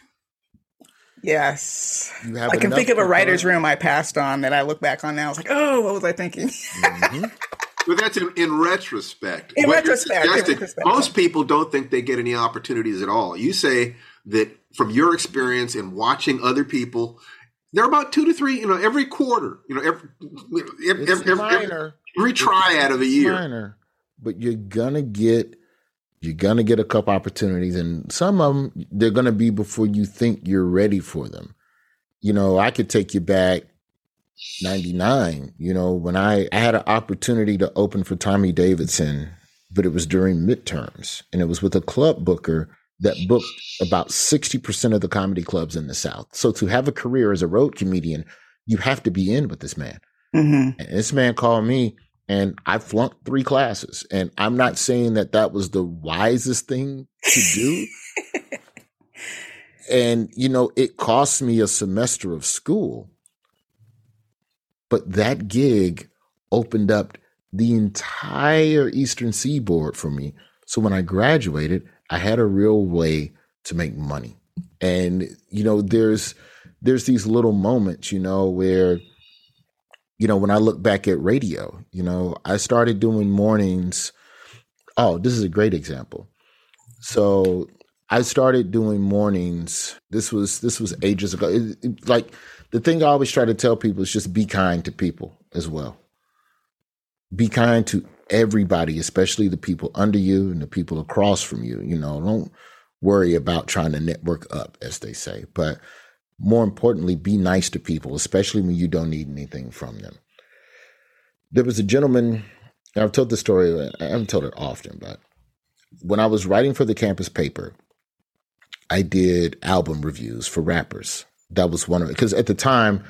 Yes. I can think of a writer's room I passed on that I look back on now. I was like, oh, what was I thinking? Mm-hmm. but that's in, in retrospect. In retrospect, in retrospect, Most people don't think they get any opportunities at all. You say that from your experience in watching other people, they're about two to three, you know, every quarter, you know, every, every, every, every, every triad of a year. Minor, but you're gonna get you're gonna get a couple opportunities, and some of them they're gonna be before you think you're ready for them. You know, I could take you back 99 you know when i i had an opportunity to open for tommy davidson but it was during midterms and it was with a club booker that booked about 60% of the comedy clubs in the south so to have a career as a road comedian you have to be in with this man mm-hmm. and this man called me and I flunked three classes. And I'm not saying that that was the wisest thing to do. and, you know, it cost me a semester of school. But that gig opened up the entire Eastern Seaboard for me. So when I graduated, I had a real way to make money. And you know, there's there's these little moments, you know, where you know, when I look back at radio, you know, I started doing mornings. Oh, this is a great example. So I started doing mornings. This was this was ages ago. It, it, like the thing I always try to tell people is just be kind to people as well. Be kind to everybody, especially the people under you and the people across from you. You know, don't worry about trying to network up, as they say. But more importantly, be nice to people, especially when you don't need anything from them. There was a gentleman, I've told the story, I haven't told it often, but when I was writing for the campus paper, I did album reviews for rappers. That was one of it. Because at the time,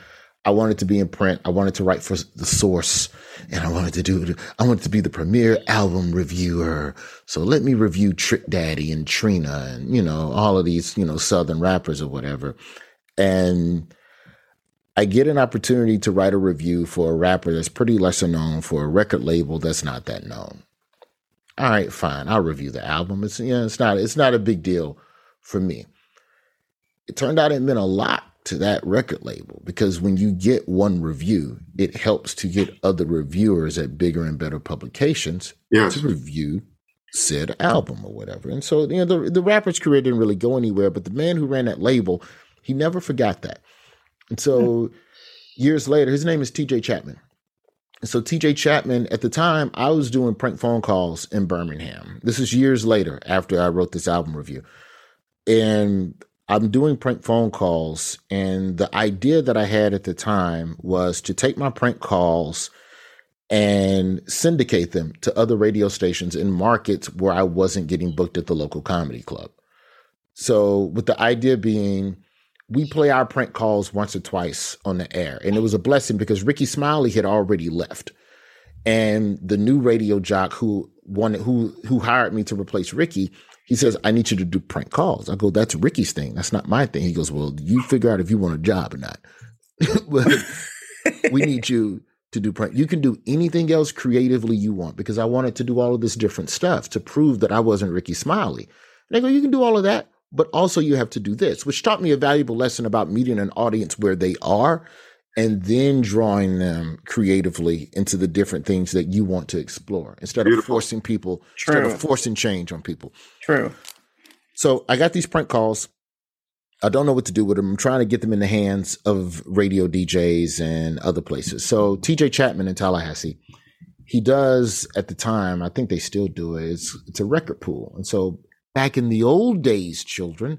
I wanted to be in print. I wanted to write for the source and I wanted to do, I wanted to be the premier album reviewer. So let me review Trick Daddy and Trina and, you know, all of these, you know, Southern rappers or whatever. And I get an opportunity to write a review for a rapper that's pretty lesser known for a record label that's not that known. All right, fine. I'll review the album. It's you know, it's not it's not a big deal for me. It turned out it meant a lot to that record label because when you get one review, it helps to get other reviewers at bigger and better publications yes. to review said album or whatever. And so, you know, the, the rapper's career didn't really go anywhere, but the man who ran that label, he never forgot that. And so hmm. years later, his name is TJ Chapman. And so TJ Chapman, at the time, I was doing prank phone calls in Birmingham. This is years later after I wrote this album review. And I'm doing prank phone calls. And the idea that I had at the time was to take my prank calls and syndicate them to other radio stations in markets where I wasn't getting booked at the local comedy club. So, with the idea being, we play our prank calls once or twice on the air. And it was a blessing because Rickey Smiley had already left. And the new radio jock who wanted who who hired me to replace Rickey, he says, I need you to do prank calls. I go, that's Rickey's thing. That's not my thing. He goes, Well, you figure out if you want a job or not. but we need you to do prank. You can do anything else creatively you want because I wanted to do all of this different stuff to prove that I wasn't Rickey Smiley. And they go, You can do all of that but also you have to do this, which taught me a valuable lesson about meeting an audience where they are and then drawing them creatively into the different things that you want to explore instead Beautiful. of forcing people, True. instead of forcing change on people. True. So I got these prank calls. I don't know what to do with them. I'm trying to get them in the hands of radio DJs and other places. So TJ Chapman in Tallahassee, he does at the time, I think they still do it. It's, it's a record pool. And so Back in the old days, children,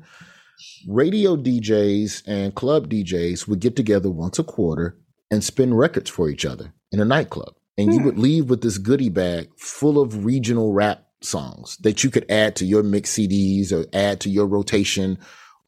radio DJs and club DJs would get together once a quarter and spin records for each other in a nightclub. And hmm. you would leave with this goodie bag full of regional rap songs that you could add to your mix CDs or add to your rotation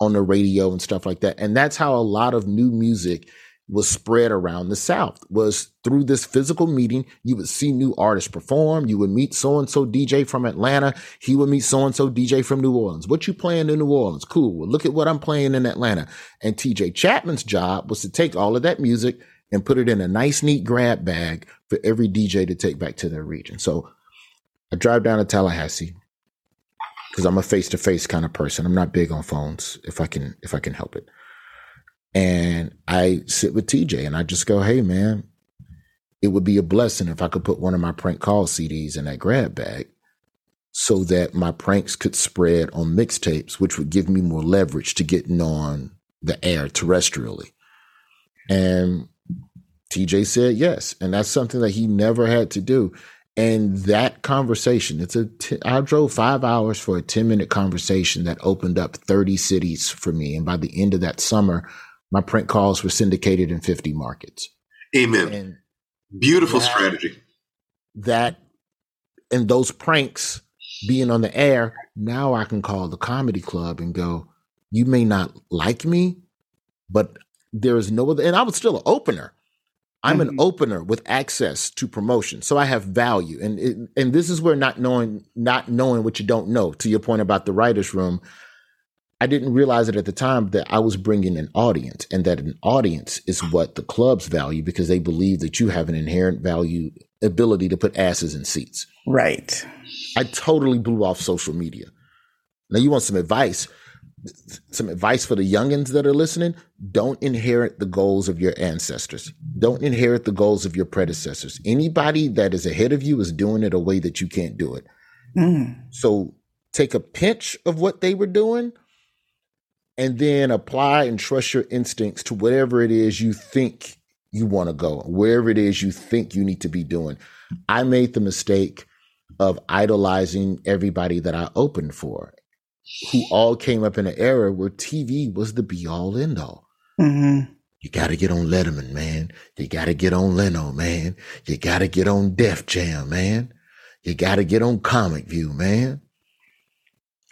on the radio and stuff like that. And that's how a lot of new music was spread around the South was through this physical meeting. You would see new artists perform. You would meet so and so DJ from Atlanta. He would meet so and so DJ from New Orleans. What you playing in New Orleans? Cool. Well, look at what I'm playing in Atlanta. And TJ Chapman's job was to take all of that music and put it in a nice, neat grab bag for every DJ to take back to their region. So I drive down to Tallahassee because I'm a face to face kind of person. I'm not big on phones if I can, if I can help it. And I sit with TJ and I just go, hey, man, it would be a blessing if I could put one of my prank call CDs in that grab bag so that my pranks could spread on mixtapes, which would give me more leverage to getting on the air terrestrially. And TJ said yes. And that's something that he never had to do. And that conversation, it's a. T- I drove five hours for a 10 minute conversation that opened up 30 cities for me. And by the end of that summer, my print calls were syndicated in 50 markets. Amen. And Beautiful that, strategy. That and those pranks being on the air, now I can call the comedy club and go, you may not like me, but there is no other, and I was still an opener. I'm mm-hmm. an opener with access to promotion, so I have value, and it, and this is where not knowing not knowing what you don't know. To your point about the writers' room, I didn't realize it at the time that I was bringing an audience and that an audience is what the clubs value because they believe that you have an inherent value ability to put asses in seats. Right. I totally blew off social media. Now you want some advice? Some advice for the youngins that are listening. Don't inherit the goals of your ancestors. Don't inherit the goals of your predecessors. Anybody that is ahead of you is doing it a way that you can't do it. Mm. So take a pinch of what they were doing and then apply and trust your instincts to whatever it is you think you want to go, wherever it is you think you need to be doing. I made the mistake of idolizing everybody that I opened for, who all came up in an era where TV was the be all end all. Mm-hmm. You got to get on Letterman, man. You got to get on Leno, man. You got to get on Def Jam, man. You got to get on Comic View, man.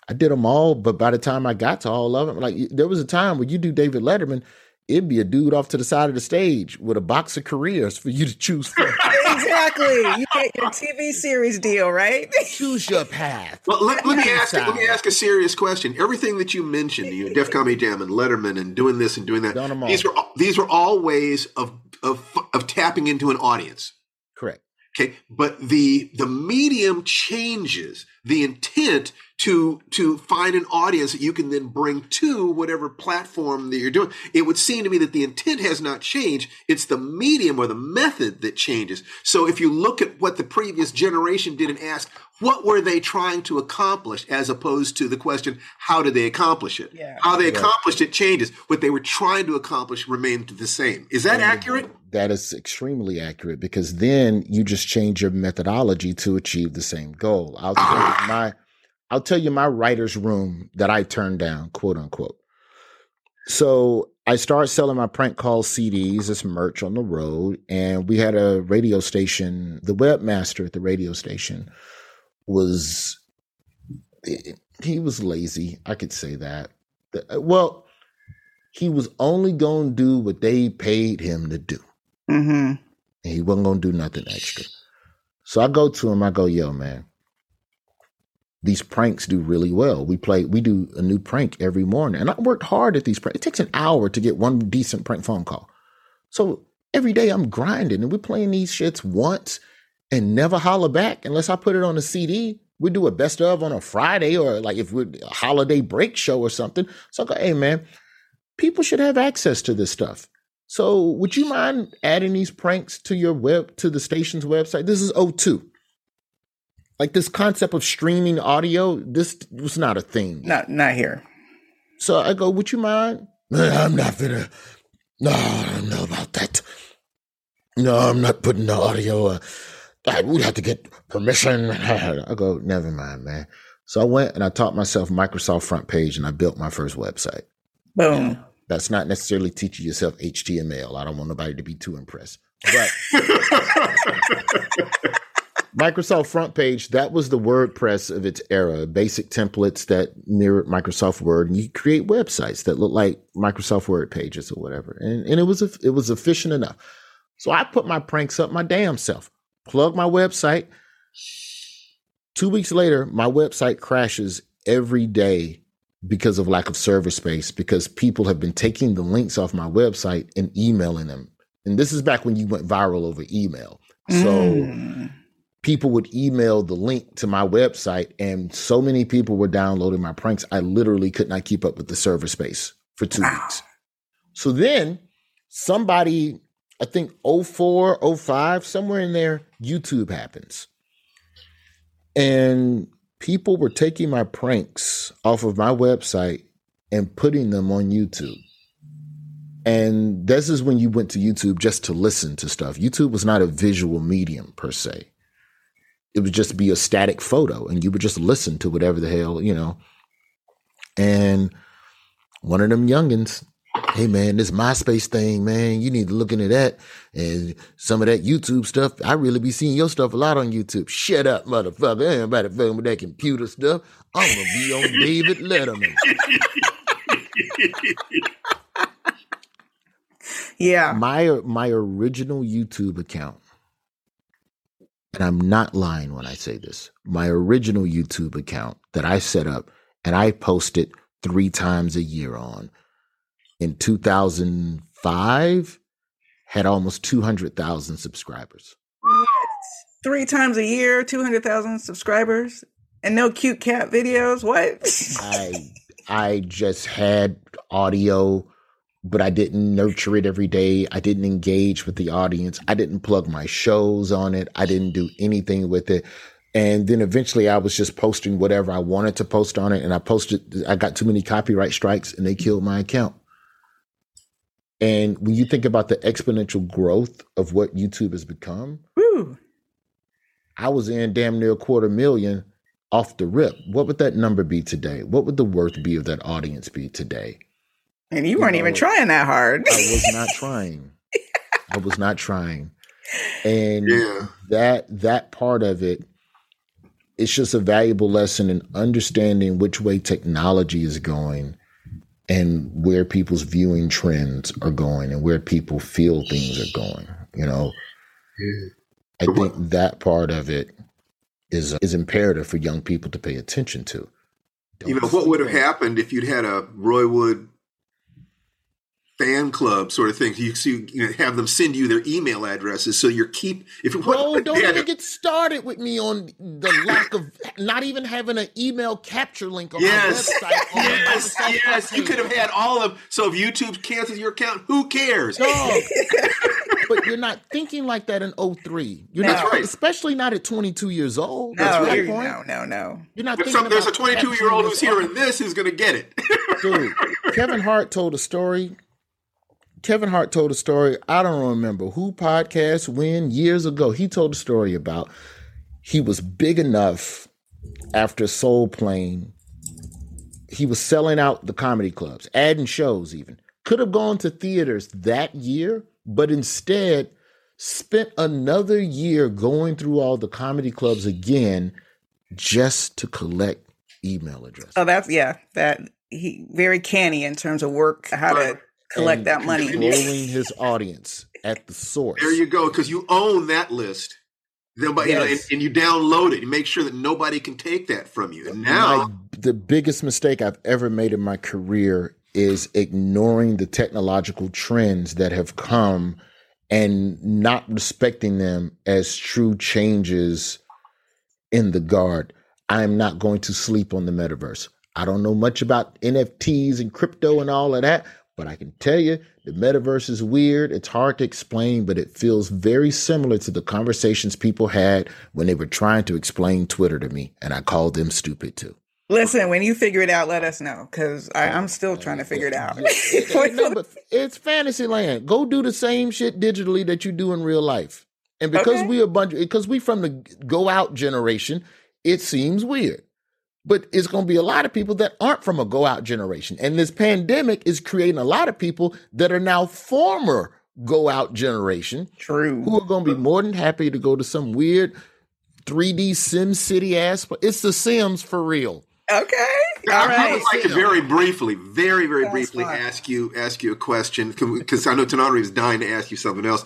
I did them all, but by the time I got to all of them, like there was a time when you do David Letterman, it'd be a dude off to the side of the stage with a box of careers for you to choose from. exactly. You get your TV series deal, right? choose your path. Well, let, let me ask. Let me ask a serious question. Everything that you mentioned, you know, Def Comedy Jam and Letterman and doing this and doing that. Done 'em all. These were these were all ways of of of tapping into an audience. Correct. Okay, but the the medium changes. The intent to to find an audience that you can then bring to whatever platform that you're doing. It would seem to me that the intent has not changed. It's the medium or the method that changes. So if you look at what the previous generation did and ask, what were they trying to accomplish, as opposed to the question, how did they accomplish it? Yeah. How they accomplished it changes. What they were trying to accomplish remained the same. Is that accurate? That is extremely accurate because then you just change your methodology to achieve the same goal. I'll tell you my I'll tell you my writer's room that I turned down, quote unquote. So I started selling my prank call CDs as merch on the road, and we had a radio station. The webmaster at the radio station was he was lazy. I could say that. Well, he was only going to do what they paid him to do. Mm-hmm. And he wasn't going to do nothing extra. So I go to him. I go, yo, man, these pranks do really well. We play, we do a new prank every morning. And I worked hard at these pranks. It takes an hour to get one decent prank phone call. So every day I'm grinding and we're playing these shits once and never holler back unless I put it on a CD. We do a best of on a Friday or like if we're a holiday break show or something. So I go, hey man, people should have access to this stuff. So would you mind adding these pranks to your web to the station's website? This is 02. Like this concept of streaming audio, this was not a thing. Not not here. So I go, would you mind? I'm not gonna. No, I don't know about that. No, I'm not putting the audio. Uh, I would have to get permission. I go, never mind, man. So I went and I taught myself Microsoft Front Page and I built my first website. Boom. That's not necessarily teaching yourself HTML. I don't want nobody to be too impressed. But Microsoft Front Page, that was the WordPress of its era, basic templates that mirrored Microsoft Word, and you create websites that look like Microsoft Word pages or whatever. And, and it was it was efficient enough. So I put my pranks up my damn self, plug my website. Two weeks later, my website crashes every day because of lack of server space, because people have been taking the links off my website and emailing them. And this is back when you went viral over email. So Mm. People would email the link to my website, and so many people were downloading my pranks. I literally could not keep up with the server space for two weeks. So then somebody, I think 04, 05, somewhere in there, YouTube happens. And people were taking my pranks off of my website and putting them on YouTube. And this is when you went to YouTube just to listen to stuff. YouTube was not a visual medium per se. It would just be a static photo and you would just listen to whatever the hell, you know. And one of them youngins, hey man, this MySpace thing, man, you need to look into that. And some of that YouTube stuff, I really be seeing your stuff a lot on YouTube. Shut up, motherfucker. Ain't nobody fucking with that computer stuff. I'm gonna be on David Letterman. Yeah. my my original YouTube account, and I'm not lying when I say this, my original YouTube account that I set up and I posted three times a year on. In 2005, had almost 200,000 subscribers. What? Three times a year, 200,000 subscribers, and no cute cat videos? What? I I just had audio, but I didn't nurture it every day. I didn't engage with the audience. I didn't plug my shows on it. I didn't do anything with it. And then eventually I was just posting whatever I wanted to post on it. And I posted, I got too many copyright strikes and they killed my account. And when you think about the exponential growth of what YouTube has become, Woo. I was in damn near a quarter million off the rip. What would that number be today? What would the worth be of that audience be today? And you weren't You even trying that hard. I was not trying. I was not trying. And Yeah. that that part of it it's just a valuable lesson in understanding which way technology is going and where people's viewing trends are going and where people feel things are going you know i think that part of it is is imperative for young people to pay attention to Don't You know, what would have happened if you'd had a Roy Wood fan club sort of thing? You, so you, you know, have them send you their email addresses so you're keep if you Bro, don't yeah, even get started with me on the lack of not even having an email capture link on Yes, my website. on my yes, Microsoft yes. You could have had all of. So if YouTube cancels your account, who cares? Dog. but you're not thinking like that in 03. You're No. not, That's right. especially not at 22 years old. no, That's my no, no, no. You're not thinking some, there's a 22 year old who's this hearing this who's going to get it. Dude, Kevin Hart told a story. Kevin Hart told a story. I don't remember who podcast when years ago. He told a story about he was big enough after Soul Plane. He was selling out the comedy clubs, adding shows even. Could have gone to theaters that year, but instead spent another year going through all the comedy clubs again just to collect email addresses. Oh, that's yeah. That he very canny in terms of work, how to collect and that money. Controlling his audience at the source. there you go, because you own that list. Nobody, you know, and, and you download it. You make sure that nobody can take that from you. And now, My- the biggest mistake I've ever made in my career is ignoring the technological trends that have come and not respecting them as true changes in the guard. I am not going to sleep on the metaverse. I don't know much about NFTs and crypto and all of that, but I can tell you the metaverse is weird. It's hard to explain, but it feels very similar to the conversations people had when they were trying to explain Twitter to me, and I called them stupid too. Listen, when you figure it out, let us know because oh, I'm still oh, trying to figure it out. No, but it's fantasy land. Go do the same shit digitally that you do in real life. And because Okay. we a bunch, because we from the go out generation, it seems weird. But it's going to be a lot of people that aren't from a go out generation, and this pandemic is creating a lot of people that are now former go out generation True. who are going to be more than happy to go to some weird 3D Sim City ass. pla- It's the Sims for real. Okay. All I right. would like to very briefly, very, very That's briefly fine. ask you ask you a question because I know Tananarive is dying to ask you something else.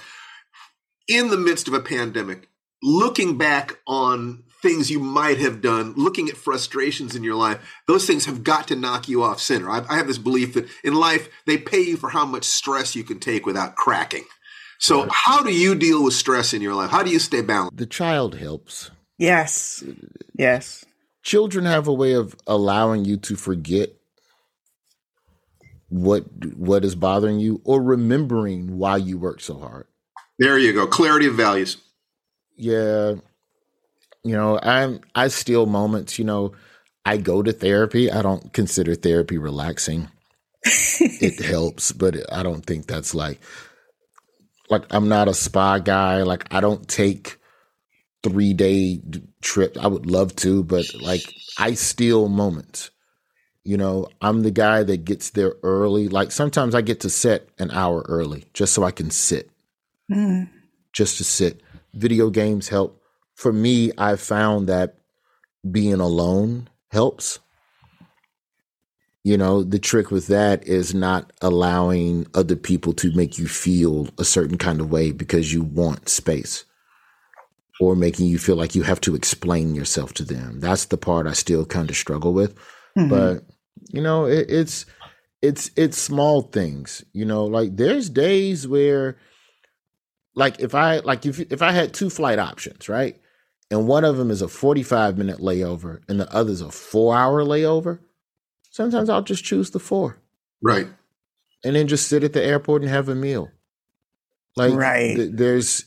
In the midst of a pandemic, looking back on things you might have done, looking at frustrations in your life, those things have got to knock you off center. I, I have this belief that in life they pay you for how much stress you can take without cracking. So, how do you deal with stress in your life? How do you stay balanced? The child helps. Yes. Yes. children have a way of allowing you to forget what what is bothering you or remembering why you work so hard There you go. Clarity of values. yeah you know i'm i steal moments you know i go to therapy i don't consider therapy relaxing. It helps but i don't think that's like like i'm not a spa guy like i don't take three day d- trip i would love to but like i steal moments. You know i'm the guy that gets there early like sometimes i get to set an hour early just so i can sit. Mm. just to sit. Video games help for me i found that being alone helps you know the trick with that is not allowing other people to make you feel a certain kind of way because you want space or making you feel like you have to explain yourself to them that's the part i still kind of struggle with Mhm. but You know, it, it's it's it's small things. You know, like there's days where, like if I like if if I had two flight options, right, and one of them is a forty five minute layover and the other's a four hour layover, sometimes I'll just choose the four, Right. and then just sit at the airport and have a meal. Like Right. th- there's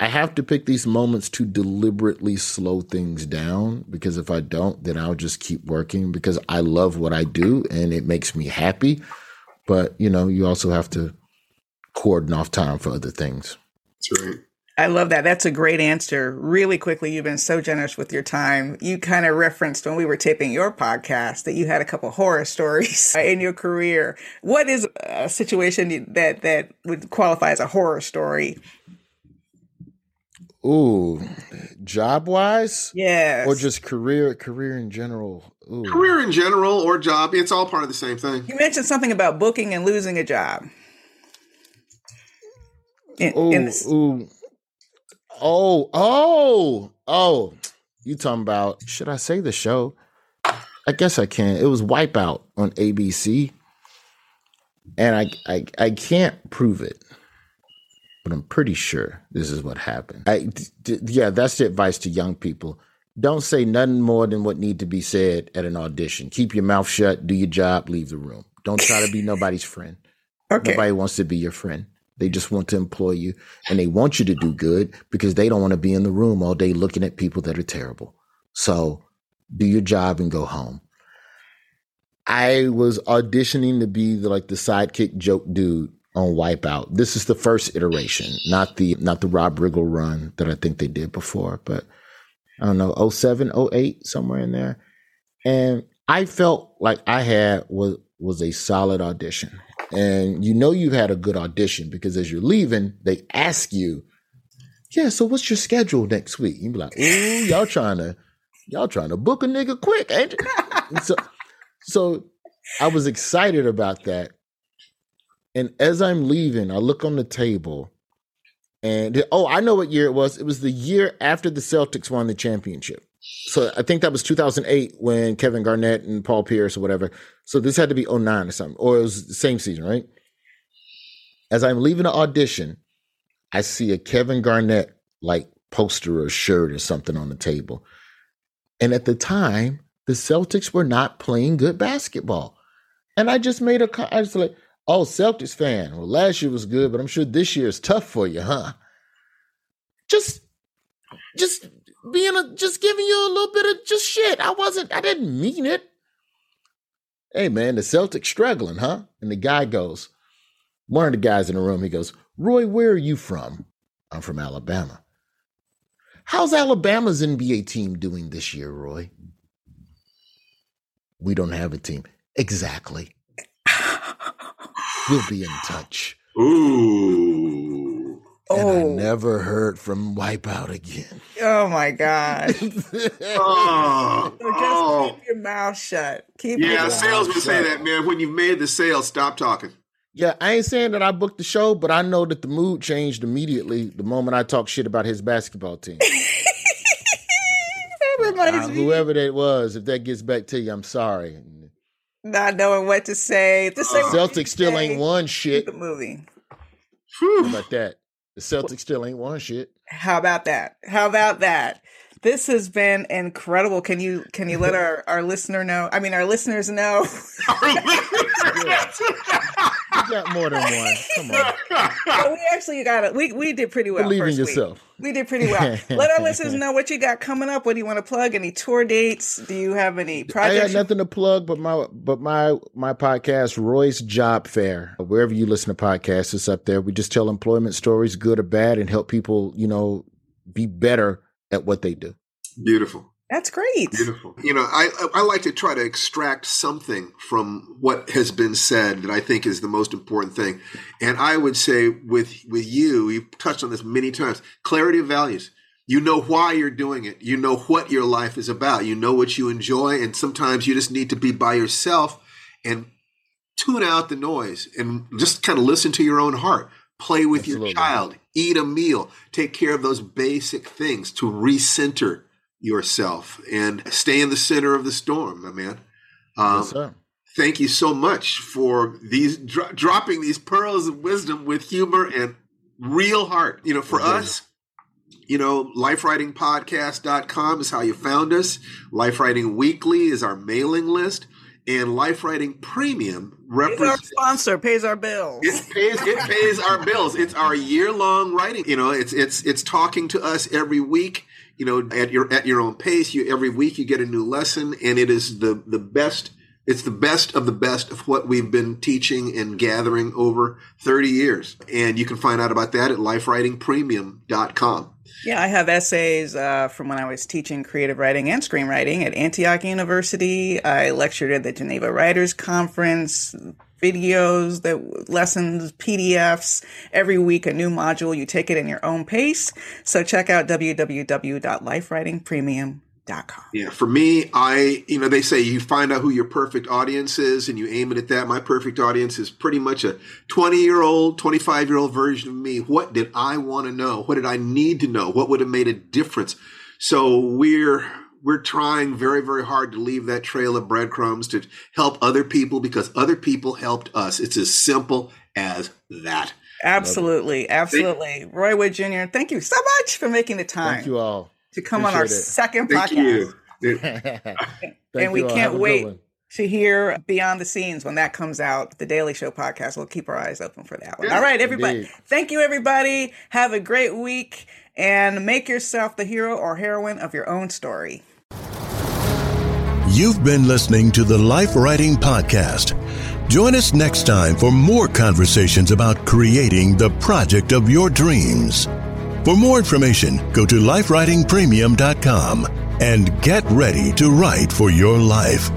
I have to pick these moments to deliberately slow things down because if I don't, then I'll just keep working because I love what I do and it makes me happy. But, you know, you also have to cordon off time for other things. That's right. I love that. That's a great answer. Really quickly, you've been so generous with your time. You kind of referenced when we were taping your podcast that you had a couple horror stories in your career. What is a situation that that would qualify as a horror story? Ooh, job wise? Yes. Or just career career in general. Ooh. Career in general or job, it's all part of the same thing. you mentioned something about booking and losing a job. In, Ooh, in this, ooh. Oh, oh, oh. You talking about should I say the show? I guess I can. It was Wipeout on ABC. And I I I can't prove it. But I'm pretty sure this is what happened. I d- d- yeah, that's the advice to young people. Don't say nothing more than what need to be said at an audition. Keep your mouth shut, do your job, leave the room. Don't try to be nobody's friend. okay. Nobody wants to be your friend. They just want to employ you and they want you to do good because they don't want to be in the room all day looking at people that are terrible. So do your job and go home. I was auditioning to be the, like the sidekick joke dude on Wipeout. This is the first iteration, not the not the Rob Riggle run that I think they did before, but I don't know, 07, 08, somewhere in there. And I felt like I had was was a solid audition. And you know you've had a good audition because as you're leaving, they ask you, Yeah, so what's your schedule next week? You be like, Ooh, y'all trying to y'all trying to book a nigga quick, ain't you? So so I was excited about that. And as I'm leaving, I look on the table and oh, I know what year it was. It was the year after the Celtics won the championship. So I think that was 2008 when Kevin Garnett and Paul Pierce or whatever. So this had to be 09 or something, or it was the same season, right? As I'm leaving the audition, I see a Kevin Garnett like poster or shirt or something on the table. And at the time, the Celtics were not playing good basketball. And I just made a, I was like, oh, Celtics fan. Well, last year was good, but I'm sure this year is tough for you, huh? Just, just being a, just giving you a little bit of just shit. I wasn't, I didn't mean it. Hey man, the Celtics struggling, huh? And the guy goes, one of the guys in the room, he goes, Roy, where are you from? I'm from Alabama. How's Alabama's NBA team doing this year, Roy? We don't have a team. Exactly. We'll be in touch. Ooh. And I oh, never heard from Wipeout again. oh my God. Oh. So just oh. keep your mouth shut. Keep your Yeah, mouth salesmen say that, man. When you've made the sale, stop talking. yeah, I ain't saying that I booked the show, but I know that the mood changed immediately the moment I talked shit about his basketball team. That reminds Uh, me. whoever that was, if that gets back to you, I'm sorry. Not knowing what to say. To say what to Celtics still say, ain't won keep shit. it moving. How about that? The Celtics still ain't won shit. How about that? How about that? This has been incredible. Can you can you let our, our listener know? I mean our listeners know. You got more than one. Come on. But we actually got it. We we did pretty well. Believe in first week. yourself. We did pretty well. Let our listeners know what you got coming up. What do you want to plug? Any tour dates? Do you have any projects? I got nothing to plug but my but my my podcast, Roy's Job Fair. Wherever you listen to podcasts, it's up there. We just tell employment stories, good or bad, and help people, you know, be better at what they do. Beautiful. That's great. Beautiful. You know, I I like to try to extract something from what has been said that I think is the most important thing. And I would say with with you, you've touched on this many times. Clarity of values. You know why you're doing it. You know what your life is about. You know what you enjoy, and sometimes you just need to be by yourself and tune out the noise and just kind of listen to your own heart. Play with Absolutely. your child, eat a meal, take care of those basic things to recenter yourself and stay in the center of the storm, my man. Um, yes, sir. thank you so much for these dro- dropping these pearls of wisdom with humor and real heart. You know, for us, you know, lifewritingpodcast.com is how you found us. Life Writing Weekly is our mailing list. And Life Writing Premium Pays our sponsor, pays our bills. It pays it pays our bills. It's our year long writing. You know, it's it's it's talking to us every week. You know, at your at your own pace. You every week you get a new lesson, and it is the the best. It's the best of the best of what we've been teaching and gathering over 30 years. And you can find out about that at lifewritingpremium.com. Yeah, I have essays uh, from when I was teaching creative writing and screenwriting at Antioch University. I lectured at the Geneva Writers Conference, videos, that lessons, PDFs. Every week, a new module. You take it in your own pace. So check out www.lifewritingpremium.com. Yeah, for me, I, you know, they say you find out who your perfect audience is and you aim it at that. My perfect audience is pretty much a 20 year old, 25 year old version of me. What did I want to know? What did I need to know? What would have made a difference? So we're, we're trying very, very hard to leave that trail of breadcrumbs to help other people because other people helped us. It's as simple as that. Absolutely. Absolutely. Roy Wood Jr., thank you so much for making the time. Thank you all to come Appreciate on our it. second Thank podcast. You. and we can't wait to hear Beyond the Scenes when that comes out, the Daily Show podcast. We'll keep our eyes open for that one. All right, everybody. Indeed. Thank you, everybody. Have a great week and make yourself the hero or heroine of your own story. You've been listening to the Life Writing Podcast. Join us next time for more conversations about creating the project of your dreams. For more information, go to lifewritingpremium.com and get ready to write for your life.